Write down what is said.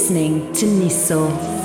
listening to Nisso.